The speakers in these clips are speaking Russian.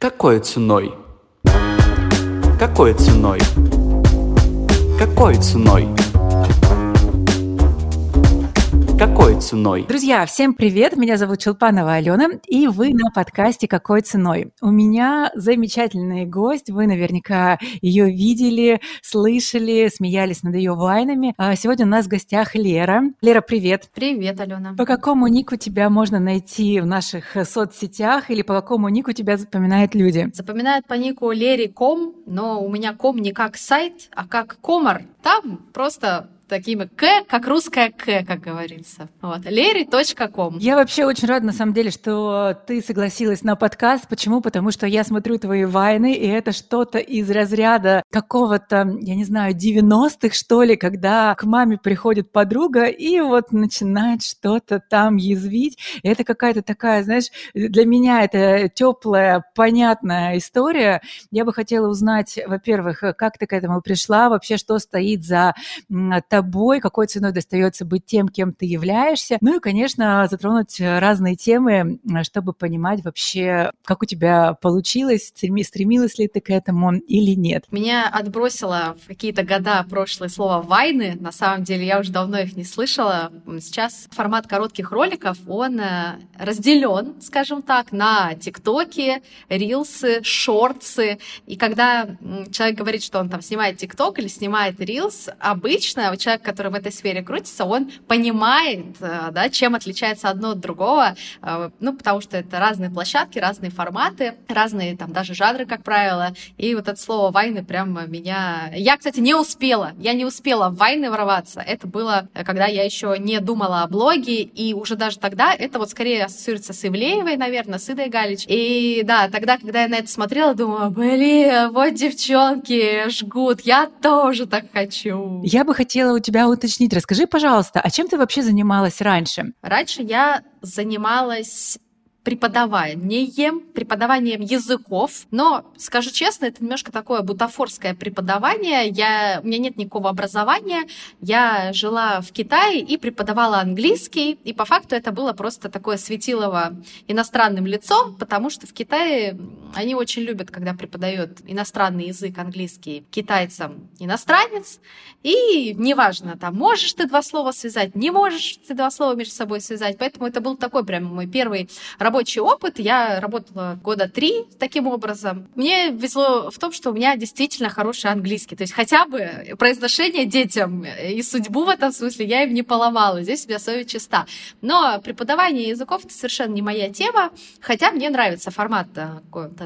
Какой ценой? Какой ценой? Какой ценой? Какой ценой? Друзья, всем привет! Меня зовут Челпанова Алена, и вы на подкасте «Какой ценой?». У меня замечательный гость, вы наверняка ее видели, слышали, смеялись над ее вайнами. А сегодня у нас в гостях Лера. Лера, привет! Привет, Алена! По какому нику тебя можно найти в наших соцсетях или по какому нику тебя запоминают люди? Запоминают по нику Лери Ком, но у меня ком не как сайт, а как комар. Там просто такими К, как русская К, как говорится. Вот. Leri.com. Я вообще очень рада, на самом деле, что ты согласилась на подкаст. Почему? Потому что я смотрю твои вайны, и это что-то из разряда какого-то, я не знаю, 90-х, что ли, когда к маме приходит подруга и вот начинает что-то там язвить. И это какая-то такая, знаешь, для меня это теплая, понятная история. Я бы хотела узнать, во-первых, как ты к этому пришла, вообще, что стоит за тобой, какой ценой достается быть тем, кем ты являешься. Ну и, конечно, затронуть разные темы, чтобы понимать вообще, как у тебя получилось, стремилась ли ты к этому или нет. Меня отбросило в какие-то года прошлое слово «вайны». На самом деле я уже давно их не слышала. Сейчас формат коротких роликов, он э, разделен, скажем так, на тиктоки, рилсы, шорты. И когда человек говорит, что он там снимает тикток или снимает рилс, обычно человек человек, который в этой сфере крутится, он понимает, э, да, чем отличается одно от другого, э, ну, потому что это разные площадки, разные форматы, разные там даже жанры, как правило, и вот это слово «вайны» прям меня... Я, кстати, не успела, я не успела в «вайны» ворваться, это было, когда я еще не думала о блоге, и уже даже тогда это вот скорее ассоциируется с Ивлеевой, наверное, с Идой Галич, и да, тогда, когда я на это смотрела, думала, блин, вот девчонки жгут, я тоже так хочу. Я бы хотела тебя уточнить. Расскажи, пожалуйста, а чем ты вообще занималась раньше? Раньше я занималась преподаванием, преподаванием языков, но, скажу честно, это немножко такое бутафорское преподавание. Я, у меня нет никакого образования. Я жила в Китае и преподавала английский, и по факту это было просто такое светилово иностранным лицом, потому что в Китае они очень любят, когда преподает иностранный язык английский китайцам иностранец, и неважно, там, можешь ты два слова связать, не можешь ты два слова между собой связать, поэтому это был такой прям мой первый рабочий опыт. Я работала года три таким образом. Мне везло в том, что у меня действительно хороший английский. То есть хотя бы произношение детям и судьбу в этом смысле я им не поломала. Здесь у меня совесть чиста. Но преподавание языков — это совершенно не моя тема, хотя мне нравится формат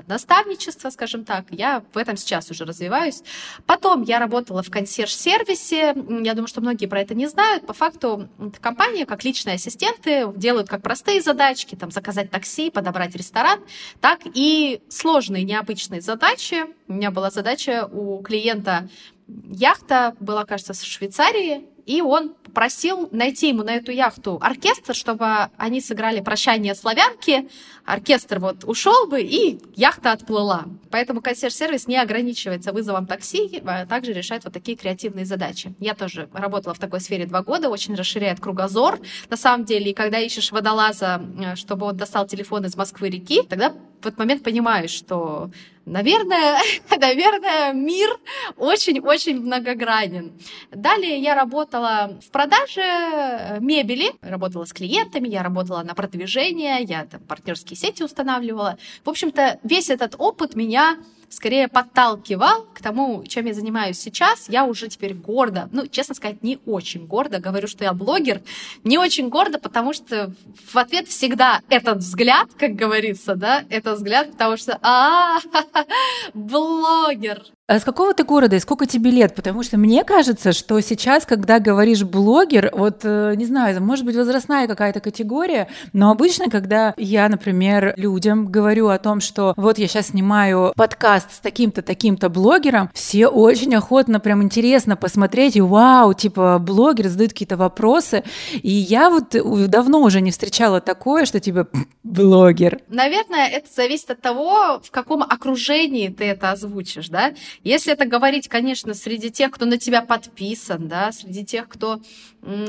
наставничества, скажем так. Я в этом сейчас уже развиваюсь. Потом я работала в консьерж-сервисе. Я думаю, что многие про это не знают. По факту компания, как личные ассистенты, делают как простые задачки, там, заказать такси, подобрать ресторан, так и сложные, необычные задачи. У меня была задача у клиента яхта была, кажется, в Швейцарии, и он попросил найти ему на эту яхту оркестр, чтобы они сыграли «Прощание славянки», оркестр вот ушел бы, и яхта отплыла. Поэтому консьерж-сервис не ограничивается вызовом такси, а также решает вот такие креативные задачи. Я тоже работала в такой сфере два года, очень расширяет кругозор. На самом деле, и когда ищешь водолаза, э, чтобы он достал телефон из Москвы-реки, тогда в этот момент понимаешь, что Наверное, наверное, мир очень-очень многогранен. Далее я работала в продаже э, мебели, работала с клиентами, я работала на продвижение, я там партнерские сети устанавливала. В общем-то, весь этот опыт меня скорее подталкивал к тому, чем я занимаюсь сейчас. Я уже теперь гордо, ну, честно сказать, не очень гордо говорю, что я блогер. Не очень гордо, потому что в ответ всегда этот взгляд, как говорится, да, этот взгляд, потому что а, блогер. А с какого ты города и сколько тебе лет? Потому что мне кажется, что сейчас, когда говоришь блогер, вот, э, не знаю, может быть, возрастная какая-то категория, но обычно, когда я, например, людям говорю о том, что вот я сейчас снимаю подкаст с таким-то, таким-то блогером, все очень охотно, прям интересно посмотреть, и вау, типа, блогер задают какие-то вопросы, и я вот давно уже не встречала такое, что типа блогер. Наверное, это зависит от того, в каком окружении ты это озвучишь, да? Если это говорить, конечно, среди тех, кто на тебя подписан, да, среди тех, кто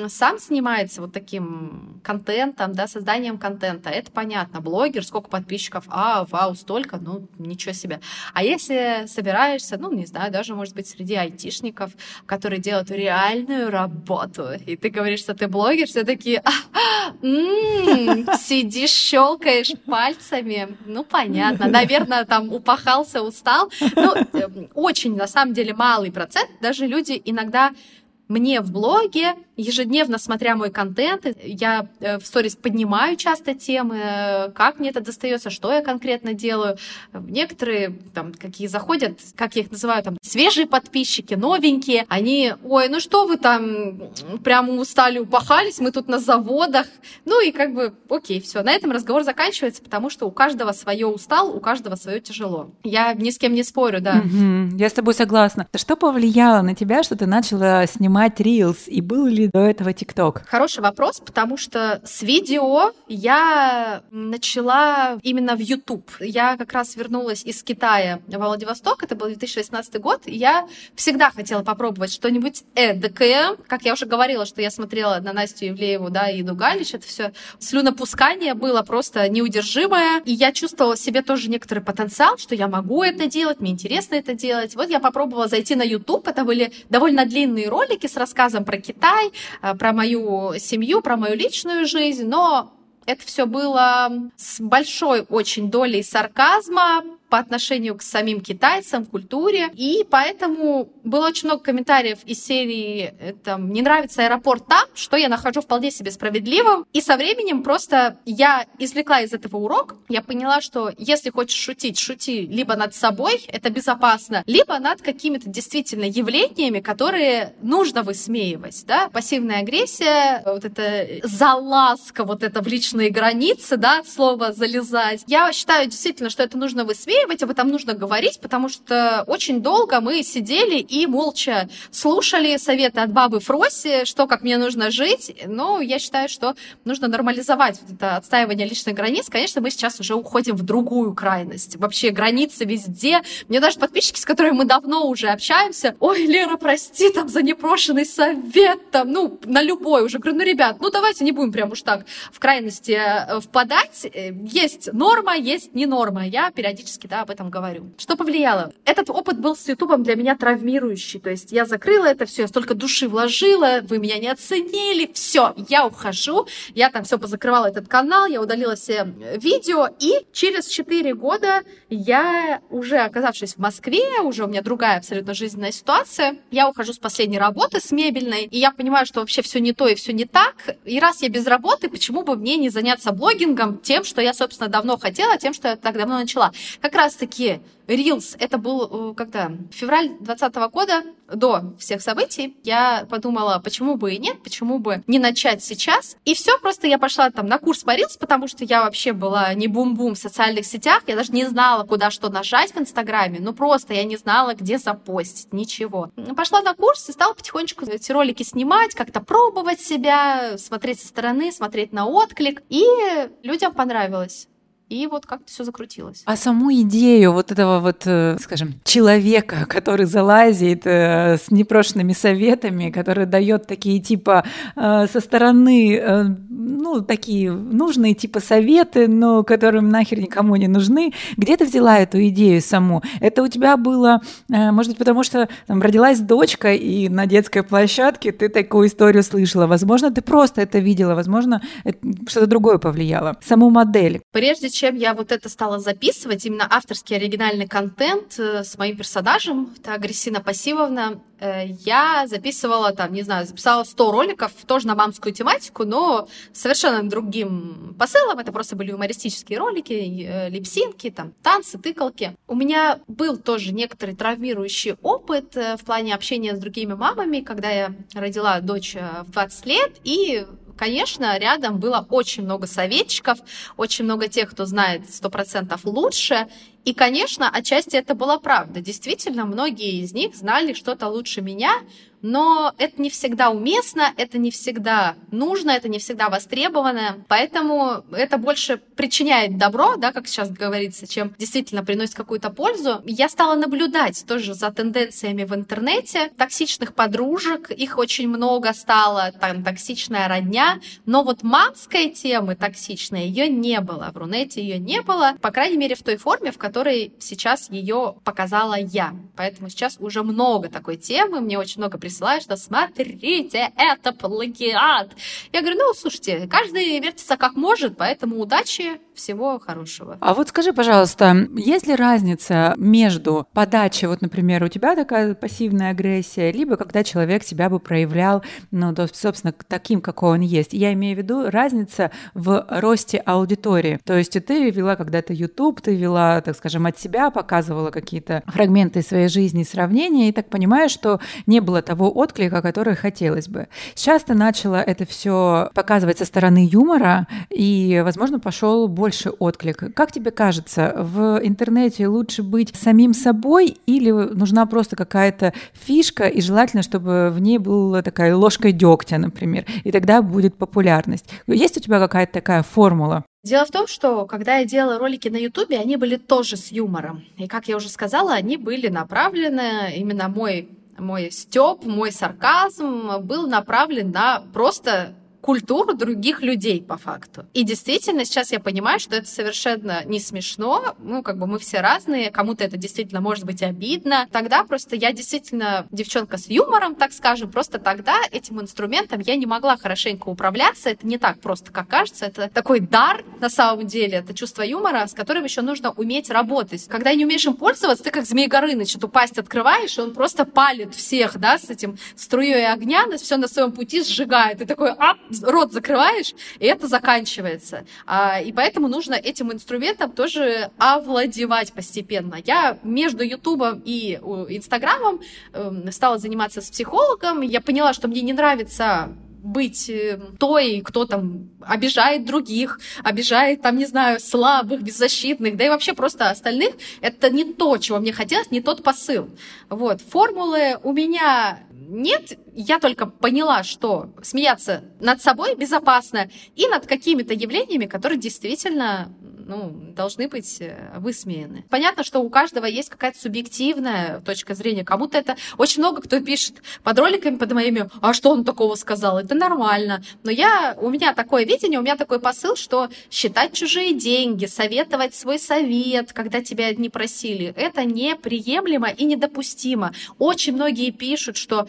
сам снимается вот таким контентом, да, созданием контента, это понятно. Блогер, сколько подписчиков, а, вау, столько, ну, ничего себе. А если собираешься, ну, не знаю, даже, может быть, среди айтишников, которые делают реальную работу, и ты говоришь, что ты блогер, все такие, м-м, сидишь, щелкаешь пальцами, ну, понятно, наверное, там упахался, устал. Ну, эм, очень, на самом деле, малый процент, даже люди иногда мне в блоге ежедневно смотря мой контент, я э, в сторис поднимаю часто темы, э, как мне это достается, что я конкретно делаю. Некоторые там какие заходят, как я их называю, там свежие подписчики, новенькие, они, ой, ну что вы там прямо устали, упахались, мы тут на заводах. Ну и как бы, окей, все, на этом разговор заканчивается, потому что у каждого свое устал, у каждого свое тяжело. Я ни с кем не спорю, да. Угу, я с тобой согласна. Что повлияло на тебя, что ты начала снимать рилс, и был ли до этого ТикТок? Хороший вопрос, потому что с видео я начала именно в YouTube. Я как раз вернулась из Китая в Владивосток, это был 2018 год, и я всегда хотела попробовать что-нибудь эдакое. Как я уже говорила, что я смотрела на Настю Евлееву, да, и Иду Галич, это все слюнопускание было просто неудержимое, и я чувствовала себе тоже некоторый потенциал, что я могу это делать, мне интересно это делать. Вот я попробовала зайти на YouTube, это были довольно длинные ролики с рассказом про Китай, про мою семью, про мою личную жизнь, но это все было с большой очень долей сарказма, по отношению к самим китайцам, культуре. И поэтому было очень много комментариев из серии там, «Не нравится аэропорт там», что я нахожу вполне себе справедливым. И со временем просто я извлекла из этого урок. Я поняла, что если хочешь шутить, шути либо над собой, это безопасно, либо над какими-то действительно явлениями, которые нужно высмеивать. Да? Пассивная агрессия, вот эта залазка, вот это в личные границы, да, слово «залезать». Я считаю действительно, что это нужно высмеивать, разговаривать, об этом нужно говорить, потому что очень долго мы сидели и молча слушали советы от бабы Фроси, что, как мне нужно жить. Но я считаю, что нужно нормализовать вот это отстаивание личных границ. Конечно, мы сейчас уже уходим в другую крайность. Вообще границы везде. Мне даже подписчики, с которыми мы давно уже общаемся, ой, Лера, прости там за непрошенный совет, там, ну, на любой уже. Говорю, ну, ребят, ну, давайте не будем прям уж так в крайности э, впадать. Э, есть норма, есть не норма. Я периодически да, об этом говорю. Что повлияло? Этот опыт был с Ютубом для меня травмирующий. То есть я закрыла это все, я столько души вложила, вы меня не оценили, все, я ухожу. Я там все позакрывала этот канал, я удалила все видео, и через 4 года я, уже оказавшись в Москве, уже у меня другая абсолютно жизненная ситуация, я ухожу с последней работы, с мебельной, и я понимаю, что вообще все не то и все не так. И раз я без работы, почему бы мне не заняться блогингом, тем, что я, собственно, давно хотела, тем, что я так давно начала. Как раз раз-таки Reels, это был э, когда? Февраль 2020 года, до всех событий, я подумала, почему бы и нет, почему бы не начать сейчас. И все, просто я пошла там на курс по Reels, потому что я вообще была не бум-бум в социальных сетях, я даже не знала, куда что нажать в Инстаграме, ну просто я не знала, где запостить, ничего. Пошла на курс и стала потихонечку эти ролики снимать, как-то пробовать себя, смотреть со стороны, смотреть на отклик, и людям понравилось. И вот как-то все закрутилось. А саму идею вот этого вот, э, скажем, человека, который залазит э, с непрошенными советами, который дает такие типа э, со стороны, ну, такие нужные типа советы, но которым нахер никому не нужны. Где ты взяла эту идею саму? Это у тебя было, может быть, потому что там, родилась дочка, и на детской площадке ты такую историю слышала. Возможно, ты просто это видела, возможно, что-то другое повлияло. Саму модель. Прежде чем я вот это стала записывать, именно авторский оригинальный контент э, с моим персонажем, это Агрессина Пассивовна, э, я записывала там, не знаю, записала 100 роликов, тоже на мамскую тематику, но совершенно другим посылом. Это просто были юмористические ролики, э, липсинки, там, танцы, тыкалки. У меня был тоже некоторый травмирующий опыт в плане общения с другими мамами, когда я родила дочь в 20 лет, и Конечно, рядом было очень много советчиков, очень много тех, кто знает сто процентов лучше, И, конечно, отчасти это была правда. Действительно, многие из них знали что-то лучше меня, но это не всегда уместно, это не всегда нужно, это не всегда востребовано, поэтому это больше причиняет добро, да, как сейчас говорится, чем действительно приносит какую-то пользу. Я стала наблюдать тоже за тенденциями в интернете, токсичных подружек, их очень много стало, там токсичная родня, но вот мамской темы токсичной ее не было, в Рунете ее не было, по крайней мере в той форме, в которой сейчас ее показала я. Поэтому сейчас уже много такой темы, мне очень много присылают присылают, что смотрите, это плагиат. Я говорю, ну, слушайте, каждый вертится как может, поэтому удачи, всего хорошего. А вот скажи, пожалуйста, есть ли разница между подачей, вот, например, у тебя такая пассивная агрессия, либо когда человек себя бы проявлял, ну, собственно, таким, какой он есть. Я имею в виду разница в росте аудитории. То есть ты вела когда-то YouTube, ты вела, так скажем, от себя, показывала какие-то фрагменты своей жизни, сравнения, и так понимаешь, что не было того отклика, который хотелось бы. Сейчас ты начала это все показывать со стороны юмора, и, возможно, пошел больше отклик. Как тебе кажется, в интернете лучше быть самим собой или нужна просто какая-то фишка, и желательно, чтобы в ней была такая ложка дегтя, например, и тогда будет популярность? Есть у тебя какая-то такая формула? Дело в том, что когда я делала ролики на Ютубе, они были тоже с юмором. И, как я уже сказала, они были направлены, именно мой мой стёб, мой сарказм был направлен на просто культуру других людей по факту. И действительно, сейчас я понимаю, что это совершенно не смешно. Ну, как бы мы все разные, кому-то это действительно может быть обидно. Тогда просто я действительно девчонка с юмором, так скажем, просто тогда этим инструментом я не могла хорошенько управляться. Это не так просто, как кажется. Это такой дар на самом деле. Это чувство юмора, с которым еще нужно уметь работать. Когда не умеешь им пользоваться, ты как Змей Горыныч эту пасть открываешь, и он просто палит всех, да, с этим струей огня, все на своем пути сжигает. И такой, ап, рот закрываешь, и это заканчивается. А, и поэтому нужно этим инструментом тоже овладевать постепенно. Я между Ютубом и Инстаграмом эм, стала заниматься с психологом. Я поняла, что мне не нравится быть э, той, кто там обижает других, обижает, там, не знаю, слабых, беззащитных, да и вообще просто остальных, это не то, чего мне хотелось, не тот посыл. Вот. Формулы у меня нет, я только поняла, что смеяться над собой безопасно и над какими-то явлениями, которые действительно ну, должны быть э, высмеяны. Понятно, что у каждого есть какая-то субъективная точка зрения. Кому-то это... Очень много кто пишет под роликами, под моими, а что он такого сказал? Это нормально. Но я, у меня такое видение, у меня такой посыл, что считать чужие деньги, советовать свой совет, когда тебя не просили, это неприемлемо и недопустимо. Очень многие пишут, что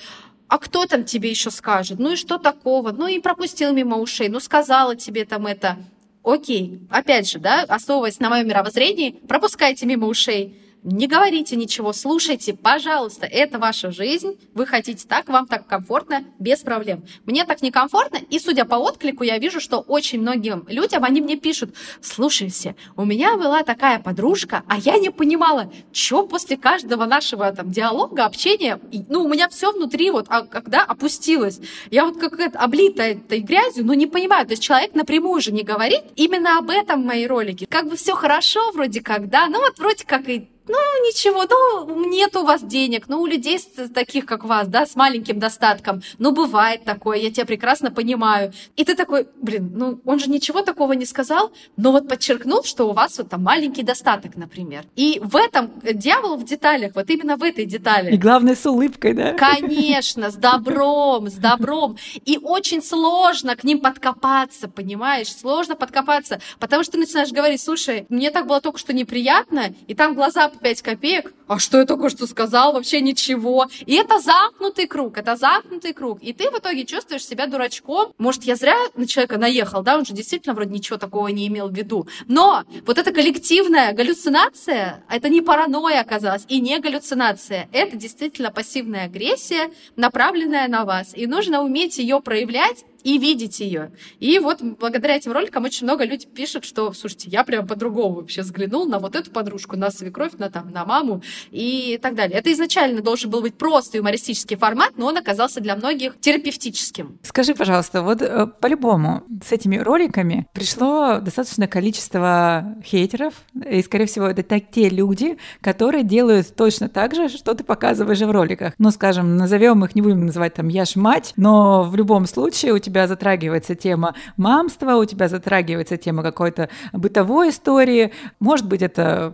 а кто там тебе еще скажет? Ну и что такого? Ну и пропустил мимо ушей, ну сказала тебе там это. Окей, опять же, да, основываясь на моем мировоззрении, пропускайте мимо ушей не говорите ничего, слушайте, пожалуйста, это ваша жизнь, вы хотите так, вам так комфортно, без проблем. Мне так некомфортно, и судя по отклику, я вижу, что очень многим людям, они мне пишут, слушайте, у меня была такая подружка, а я не понимала, что после каждого нашего там диалога, общения, ну, у меня все внутри вот, а, когда опустилось. Я вот как это облитая этой грязью, но не понимаю, то есть человек напрямую же не говорит именно об этом мои ролики. Как бы все хорошо вроде как, да, ну вот вроде как и ну, ничего, ну, нет у вас денег, ну, у людей таких, как вас, да, с маленьким достатком, ну, бывает такое, я тебя прекрасно понимаю. И ты такой, блин, ну, он же ничего такого не сказал, но вот подчеркнул, что у вас вот там маленький достаток, например. И в этом дьявол в деталях, вот именно в этой детали. И главное, с улыбкой, да? Конечно, с добром, с добром. И очень сложно к ним подкопаться, понимаешь? Сложно подкопаться, потому что ты начинаешь говорить, слушай, мне так было только что неприятно, и там глаза 5 копеек, а что я только что сказал, вообще ничего. И это замкнутый круг, это замкнутый круг. И ты в итоге чувствуешь себя дурачком. Может, я зря на человека наехал, да, он же действительно вроде ничего такого не имел в виду. Но вот эта коллективная галлюцинация, это не паранойя оказалась, и не галлюцинация. Это действительно пассивная агрессия, направленная на вас. И нужно уметь ее проявлять и видеть ее. И вот благодаря этим роликам очень много людей пишут, что, слушайте, я прям по-другому вообще взглянул на вот эту подружку, на свекровь, на, там, на маму и так далее. Это изначально должен был быть просто юмористический формат, но он оказался для многих терапевтическим. Скажи, пожалуйста, вот э, по-любому с этими роликами пришло достаточное количество хейтеров, и, скорее всего, это так те люди, которые делают точно так же, что ты показываешь в роликах. Ну, скажем, назовем их, не будем называть там «я ж мать», но в любом случае у тебя затрагивается тема мамства, у тебя затрагивается тема какой-то бытовой истории, может быть, это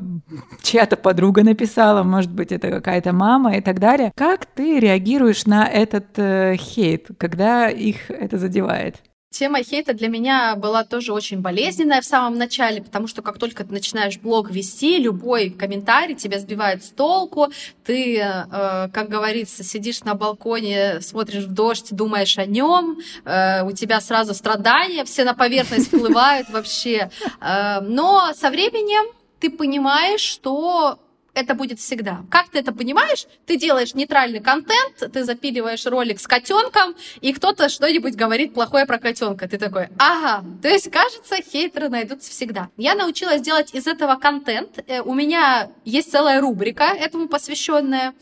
чья-то подруга написала, может быть, это какая-то мама и так далее. Как ты реагируешь на этот э, хейт, когда их это задевает? Тема хейта для меня была тоже очень болезненная в самом начале, потому что как только ты начинаешь блог вести, любой комментарий тебя сбивает с толку, ты, э, как говорится, сидишь на балконе, смотришь в дождь, думаешь о нем, э, у тебя сразу страдания, все на поверхность всплывают вообще. Э, но со временем ты понимаешь, что это будет всегда. Как ты это понимаешь? Ты делаешь нейтральный контент, ты запиливаешь ролик с котенком, и кто-то что-нибудь говорит плохое про котенка. Ты такой, ага. То есть, кажется, хейтеры найдутся всегда. Я научилась делать из этого контент. Э, у меня есть целая рубрика этому посвященная.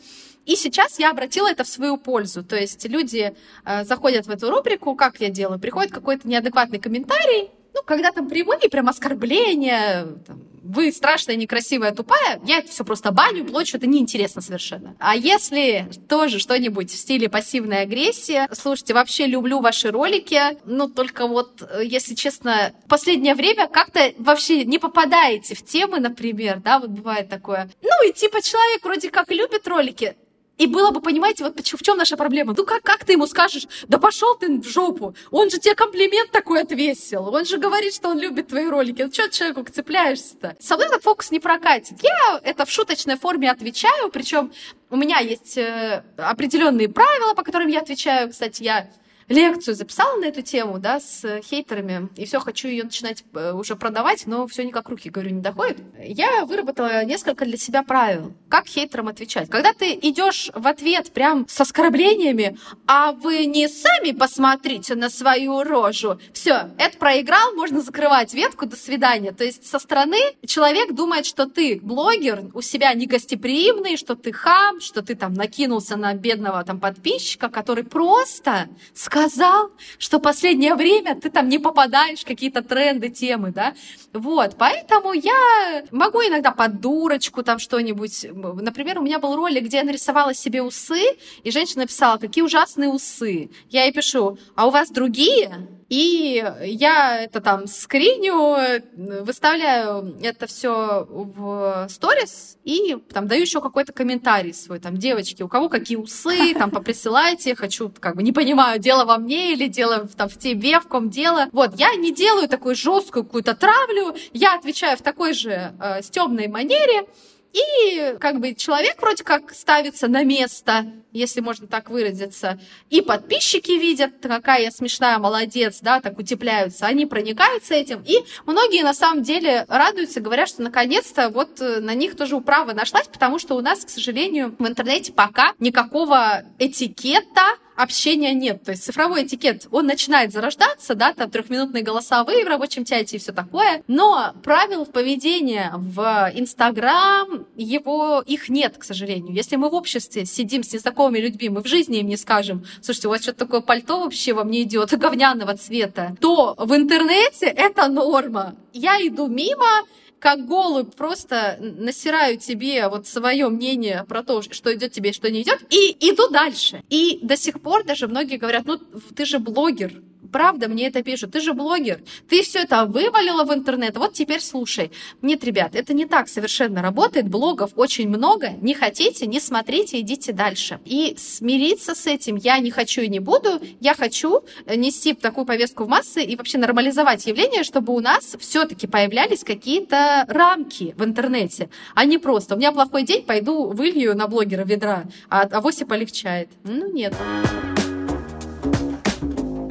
И сейчас я обратила это в свою пользу. То есть люди э, заходят в эту рубрику, как я делаю? Приходит какой-то неадекватный комментарий, ну, когда там прямые прям оскорбления, там, вы страшная, некрасивая, тупая, я это все просто баню, плачу, это неинтересно совершенно. А если тоже что-нибудь в стиле пассивной агрессии, слушайте, вообще люблю ваши ролики, ну, только вот, если честно, в последнее время как-то вообще не попадаете в темы, например, да, вот бывает такое. Ну, и типа человек вроде как любит ролики, и было бы, понимаете, вот в чем наша проблема? Ну как, как ты ему скажешь, да пошел ты в жопу, он же тебе комплимент такой отвесил, он же говорит, что он любит твои ролики, ну что человеку цепляешься-то? Со мной этот фокус не прокатит. Я это в шуточной форме отвечаю, причем у меня есть э, определенные правила, по которым я отвечаю. Кстати, я лекцию записала на эту тему, да, с хейтерами, и все, хочу ее начинать э, уже продавать, но все никак руки, говорю, не доходит. Я выработала несколько для себя правил, как хейтерам отвечать. Когда ты идешь в ответ прям с оскорблениями, а вы не сами посмотрите на свою рожу, все, это проиграл, можно закрывать ветку, до свидания. То есть со стороны человек думает, что ты блогер, у себя негостеприимный, что ты хам, что ты там накинулся на бедного там подписчика, который просто сказал сказал, что последнее время ты там не попадаешь в какие-то тренды, темы, да, вот, поэтому я могу иногда под дурочку там что-нибудь, например, у меня был ролик, где я нарисовала себе усы, и женщина написала, какие ужасные усы, я ей пишу, а у вас другие? И я это там скриню, выставляю это все в сторис и там даю еще какой-то комментарий свой, там, девочки, у кого какие усы, там, поприсылайте, хочу, как бы, не понимаю, дело во мне или дело там в тебе, в ком дело. Вот, я не делаю такую жесткую какую-то травлю, я отвечаю в такой же э, стебной манере, и как бы человек вроде как ставится на место, если можно так выразиться. И подписчики видят, какая я смешная, молодец, да, так утепляются. Они проникаются этим. И многие на самом деле радуются, говорят, что наконец-то вот э, на них тоже управа нашлась, потому что у нас, к сожалению, в интернете пока никакого этикета общения нет. То есть цифровой этикет, он начинает зарождаться, да, там трехминутные голосовые в рабочем чате и все такое, но правил поведения в Инстаграм, его, их нет, к сожалению. Если мы в обществе сидим с незнакомыми людьми, мы в жизни им не скажем, слушайте, у вас что-то такое пальто вообще вам не идет, говняного цвета, то в интернете это норма. Я иду мимо, как голубь просто насираю тебе вот свое мнение про то, что идет тебе, что не идет, и иду дальше. И до сих пор даже многие говорят, ну ты же блогер, правда мне это пишут, ты же блогер, ты все это вывалила в интернет, вот теперь слушай. Нет, ребят, это не так совершенно работает, блогов очень много, не хотите, не смотрите, идите дальше. И смириться с этим я не хочу и не буду, я хочу нести такую повестку в массы и вообще нормализовать явление, чтобы у нас все-таки появлялись какие-то рамки в интернете, а не просто у меня плохой день, пойду вылью на блогера ведра, а авось и полегчает. Ну, нет.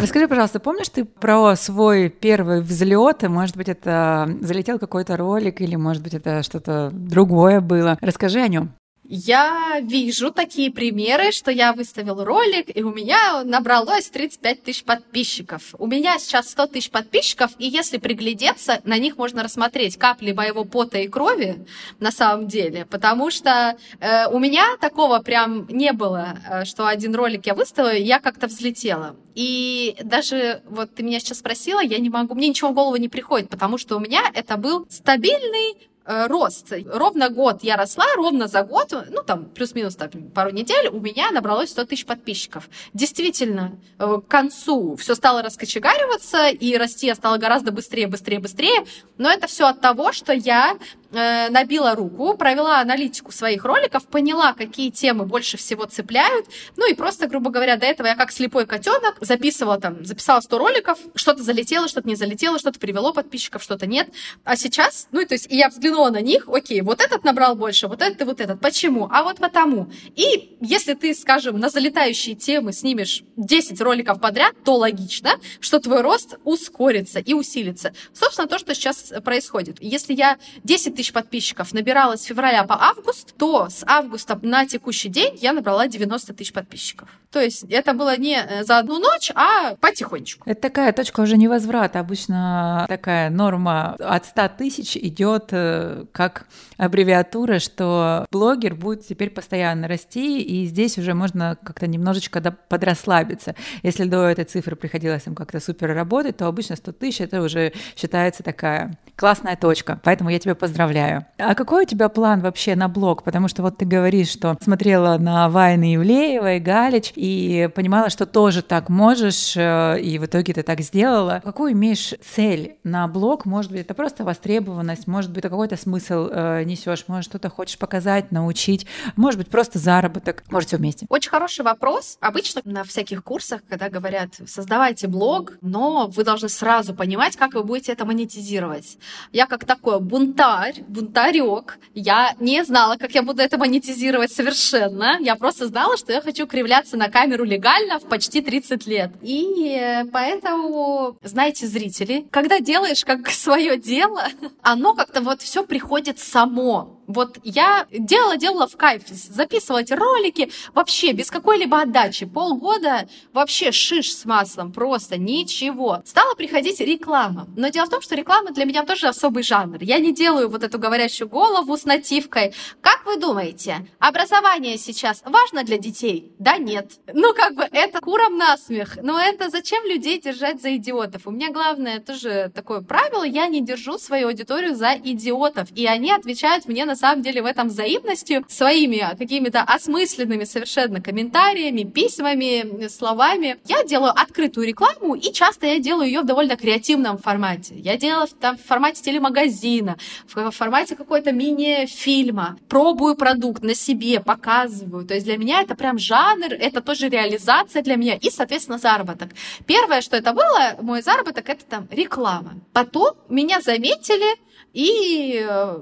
Расскажи, пожалуйста, помнишь ты про свой первый взлет? Может быть, это залетел какой-то ролик, или может быть, это что-то другое было? Расскажи о нем. Я вижу такие примеры, что я выставил ролик, и у меня набралось 35 тысяч подписчиков. У меня сейчас 100 тысяч подписчиков, и если приглядеться, на них можно рассмотреть капли моего пота и крови на самом деле, потому что э, у меня такого прям не было, э, что один ролик я выставила, и я как-то взлетела. И даже вот ты меня сейчас спросила, я не могу, мне ничего в голову не приходит, потому что у меня это был стабильный рост. Ровно год я росла, ровно за год, ну там плюс-минус там, пару недель, у меня набралось 100 тысяч подписчиков. Действительно, э, к концу все стало раскочегариваться, и расти я стала гораздо быстрее, быстрее, быстрее, но это все от того, что я э, набила руку, провела аналитику своих роликов, поняла, какие темы больше всего цепляют, ну и просто, грубо говоря, до этого я как слепой котенок записывала там, записала 100 роликов, что-то залетело, что-то не залетело, что-то привело подписчиков, что-то нет. А сейчас, ну, то есть я взглянула на них, окей, вот этот набрал больше, вот этот и вот этот. Почему? А вот потому. И если ты, скажем, на залетающие темы снимешь 10 роликов подряд, то логично, что твой рост ускорится и усилится. Собственно, то, что сейчас происходит. Если я 10 тысяч подписчиков набирала с февраля по август, то с августа на текущий день я набрала 90 тысяч подписчиков. То есть это было не э, за одну ночь, а потихонечку. Это такая точка уже невозврата. Обычно такая норма от 100 тысяч идет э, как аббревиатура, что блогер будет теперь постоянно расти, и здесь уже можно как-то немножечко подрасслабиться. Если до этой цифры приходилось там как-то супер работать, то обычно 100 тысяч это уже считается такая классная точка. Поэтому я тебя поздравляю. А какой у тебя план вообще на блог? Потому что вот ты говоришь, что смотрела на Вайны Ивлеева и Галич, и понимала, что тоже так можешь, э, и в итоге ты так сделала. Какую имеешь цель на блог? Может быть, это просто востребованность, может быть, какой-то смысл э, несешь, может, что-то хочешь показать, научить, может быть, просто заработок, может, все вместе. Очень хороший вопрос. Обычно на всяких курсах, когда говорят, создавайте блог, но вы должны сразу понимать, как вы будете это монетизировать. Я как такой бунтарь, бунтарек, я не знала, как я буду это монетизировать совершенно. Я просто знала, что я хочу кривляться на камеру легально в почти 30 лет. И поэтому, знаете, зрители, когда делаешь как свое дело, оно как-то вот все приходит само. Вот я делала-делала в кайф, записывала эти ролики вообще без какой-либо отдачи. Полгода вообще шиш с маслом, просто ничего. Стала приходить реклама. Но дело в том, что реклама для меня тоже особый жанр. Я не делаю вот эту говорящую голову с нативкой. Как вы думаете, образование сейчас важно для детей? Да нет. Ну, как бы это куром насмех. Но это зачем людей держать за идиотов? У меня главное тоже такое правило, я не держу свою аудиторию за идиотов. И они отвечают мне на самом деле в этом взаимностью своими какими-то осмысленными совершенно комментариями, письмами, словами. Я делаю открытую рекламу, и часто я делаю ее в довольно креативном формате. Я делаю там в формате телемагазина, в формате какой-то мини-фильма. Пробую продукт на себе, показываю. То есть для меня это прям жанр, это тоже реализация для меня и, соответственно, заработок. Первое, что это было, мой заработок, это там реклама. Потом меня заметили, и, э,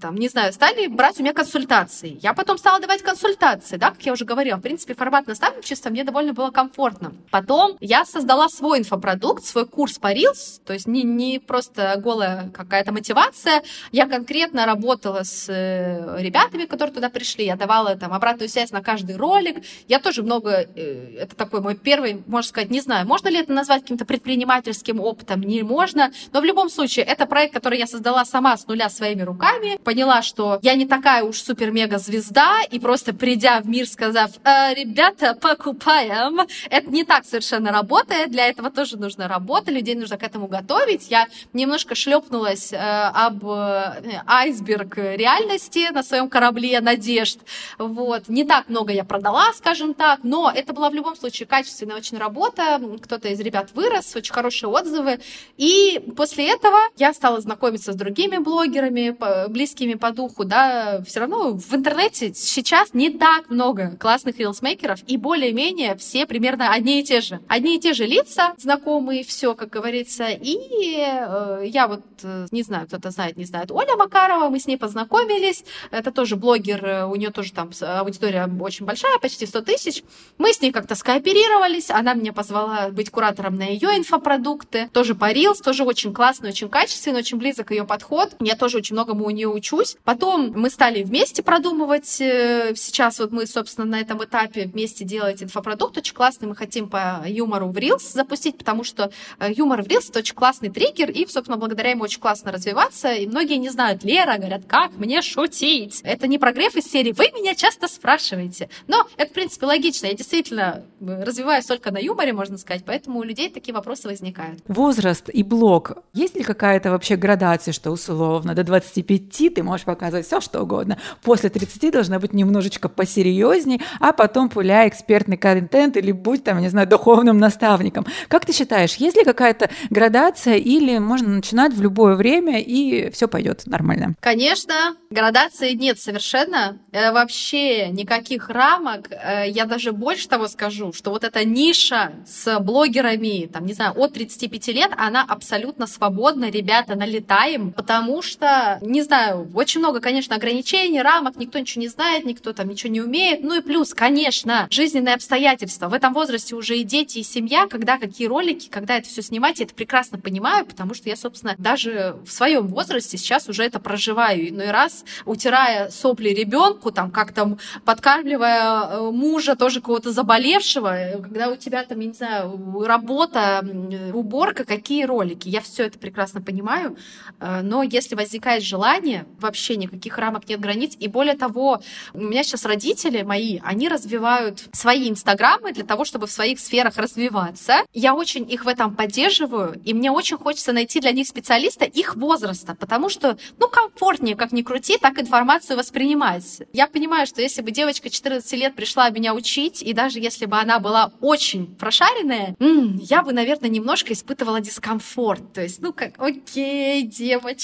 там, не знаю, стали брать у меня консультации. Я потом стала давать консультации, да, как я уже говорила. В принципе, формат наставничества мне довольно было комфортно. Потом я создала свой инфопродукт, свой курс по Reels, то есть не, не просто голая какая-то мотивация. Я конкретно работала с э, ребятами, которые туда пришли, я давала там обратную связь на каждый ролик. Я тоже много, э, это такой мой первый, можно сказать, не знаю, можно ли это назвать каким-то предпринимательским опытом, не можно, но в любом случае, это проект, который я создала сама с нуля своими руками, поняла, что я не такая уж супер-мега-звезда, и просто придя в мир, сказав, э, ребята, покупаем, это не так совершенно работает, для этого тоже нужна работа, людей нужно к этому готовить. Я немножко шлепнулась э, об э, айсберг реальности на своем корабле надежд, вот. Не так много я продала, скажем так, но это была в любом случае качественная очень работа, кто-то из ребят вырос, очень хорошие отзывы, и после этого я стала знакомиться с другими другими блогерами, близкими по духу, да, все равно в интернете сейчас не так много классных рилсмейкеров, и более-менее все примерно одни и те же. Одни и те же лица, знакомые, все, как говорится. И э, я вот, э, не знаю, кто-то знает, не знает, Оля Макарова, мы с ней познакомились. Это тоже блогер, э, у нее тоже там аудитория очень большая, почти 100 тысяч. Мы с ней как-то скооперировались, она меня позвала быть куратором на ее инфопродукты, тоже по Reels, тоже очень классно, очень качественно, очень близок ее подход подход. Я тоже очень многому у нее учусь. Потом мы стали вместе продумывать. Э, сейчас вот мы, собственно, на этом этапе вместе делать инфопродукт очень классный. Мы хотим по юмору в Reels запустить, потому что э, юмор в Reels — это очень классный триггер, и, собственно, благодаря ему очень классно развиваться. И многие не знают, Лера, говорят, как мне шутить? Это не прогрев из серии «Вы меня часто спрашиваете». Но это, в принципе, логично. Я действительно э, развиваюсь только на юморе, можно сказать, поэтому у людей такие вопросы возникают. Возраст и блог. Есть ли какая-то вообще градация, что условно до 25 ты можешь показывать все, что угодно. После 30 должна быть немножечко посерьезней, а потом пуляй экспертный контент или будь там, не знаю, духовным наставником. Как ты считаешь, есть ли какая-то градация или можно начинать в любое время и все пойдет нормально? Конечно, градации нет совершенно. Э, вообще никаких рамок. Э, я даже больше того скажу, что вот эта ниша с блогерами, там, не знаю, от 35 лет, она абсолютно свободна. Ребята, налетаем, потому что, не знаю, очень много, конечно, ограничений, рамок, никто ничего не знает, никто там ничего не умеет. Ну и плюс, конечно, жизненные обстоятельства. В этом возрасте уже и дети, и семья, когда какие ролики, когда это все снимать, я это прекрасно понимаю, потому что я, собственно, даже в своем возрасте сейчас уже это проживаю. Ну и раз, утирая сопли ребенку, там как там подкармливая э, мужа, тоже кого-то заболевшего, э, когда у тебя там, я не знаю, работа, уборка, какие ролики. Я все это прекрасно понимаю, э, если возникает желание, вообще никаких рамок нет границ. И более того, у меня сейчас родители мои, они развивают свои инстаграмы для того, чтобы в своих сферах развиваться. Я очень их в этом поддерживаю, и мне очень хочется найти для них специалиста их возраста, потому что, ну, комфортнее, как ни крути, так информацию воспринимать. Я понимаю, что если бы девочка 14 лет пришла меня учить, и даже если бы она была очень прошаренная, я бы, наверное, немножко испытывала дискомфорт. То есть, ну, как, окей, девочка.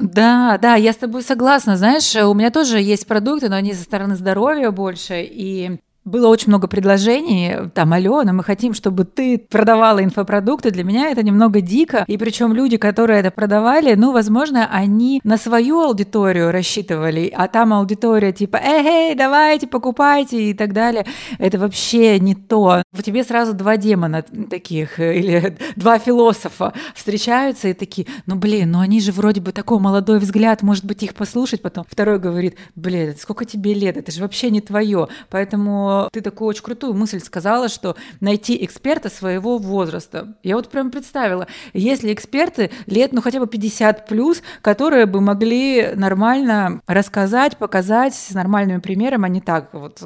Да, да, я с тобой согласна. Знаешь, у меня тоже есть продукты, но они со стороны здоровья больше. И было очень много предложений, там, Алена, мы хотим, чтобы ты продавала инфопродукты. Для меня это немного дико. И причем люди, которые это продавали, ну, возможно, они на свою аудиторию рассчитывали, а там аудитория типа, эй, эй, давайте, покупайте и так далее. Это вообще не то. В тебе сразу два демона таких, или два философа встречаются и такие, ну, блин, ну они же вроде бы такой молодой взгляд, может быть, их послушать потом. Второй говорит, блин, сколько тебе лет, это же вообще не твое. Поэтому ты такую очень крутую мысль сказала, что найти эксперта своего возраста. Я вот прям представила, если эксперты лет, ну хотя бы 50 плюс, которые бы могли нормально рассказать, показать с нормальным примером, а не так вот.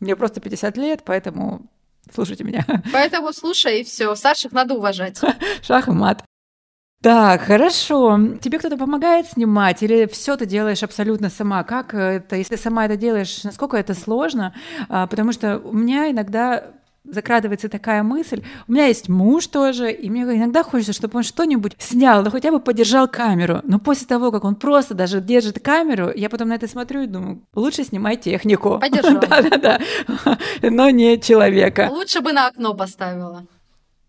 Мне просто 50 лет, поэтому слушайте меня. Поэтому слушай, и все. Старших надо уважать. Шах и мат. Так, хорошо. Тебе кто-то помогает снимать или все ты делаешь абсолютно сама? Как это, если ты сама это делаешь, насколько это сложно? А, потому что у меня иногда закрадывается такая мысль. У меня есть муж тоже, и мне иногда хочется, чтобы он что-нибудь снял, да хотя бы подержал камеру. Но после того, как он просто даже держит камеру, я потом на это смотрю и думаю, лучше снимай технику. Подержал. Да-да-да, но не человека. Лучше бы на окно поставила.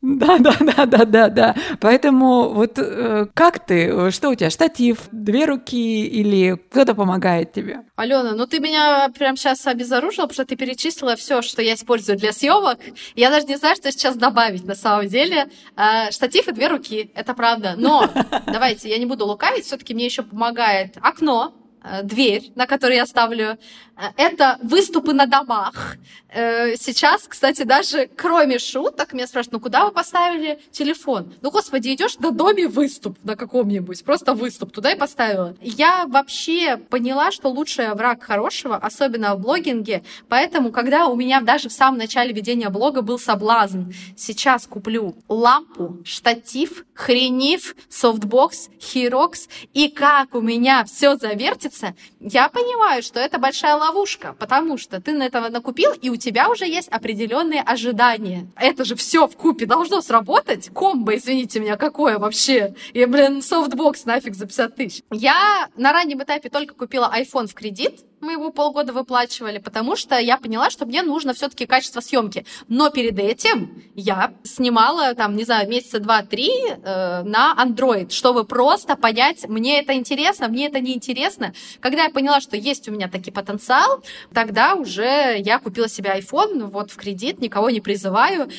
Да, да, да, да, да, да. Поэтому вот э, как ты, что у тебя, штатив, две руки или кто-то помогает тебе? Алена, ну ты меня прямо сейчас обезоружила, потому что ты перечислила все, что я использую для съемок. Я даже не знаю, что сейчас добавить на самом деле. Э, штатив и две руки, это правда. Но давайте, я не буду лукавить, все-таки мне еще помогает окно, э, дверь, на которой я ставлю Э, это выступы на домах. Э, сейчас, кстати, даже кроме шуток, меня спрашивают, ну куда вы поставили телефон? Ну, господи, идешь на доме выступ на каком-нибудь, просто выступ, туда и поставила. Я вообще поняла, что лучший враг хорошего, особенно в блогинге, поэтому, когда у меня даже в самом начале ведения блога был соблазн, сейчас куплю лампу, штатив, хренив, софтбокс, хирокс, и как у меня все завертится, я понимаю, что это большая ловушка, потому что ты на этого накупил, и у тебя уже есть определенные ожидания. Это же все в купе должно сработать. Комбо, извините меня, какое вообще? И, блин, софтбокс нафиг за 50 тысяч. Я на раннем этапе только купила iPhone в кредит, мы его полгода выплачивали, потому что я поняла, что мне нужно все-таки качество съемки. Но перед этим я снимала, там, не знаю, месяца два-три э, на Android, чтобы просто понять, мне это интересно, мне это не интересно. Когда я поняла, что есть у меня таки потенциал, тогда уже я купила себе iPhone, вот в кредит, никого не призываю,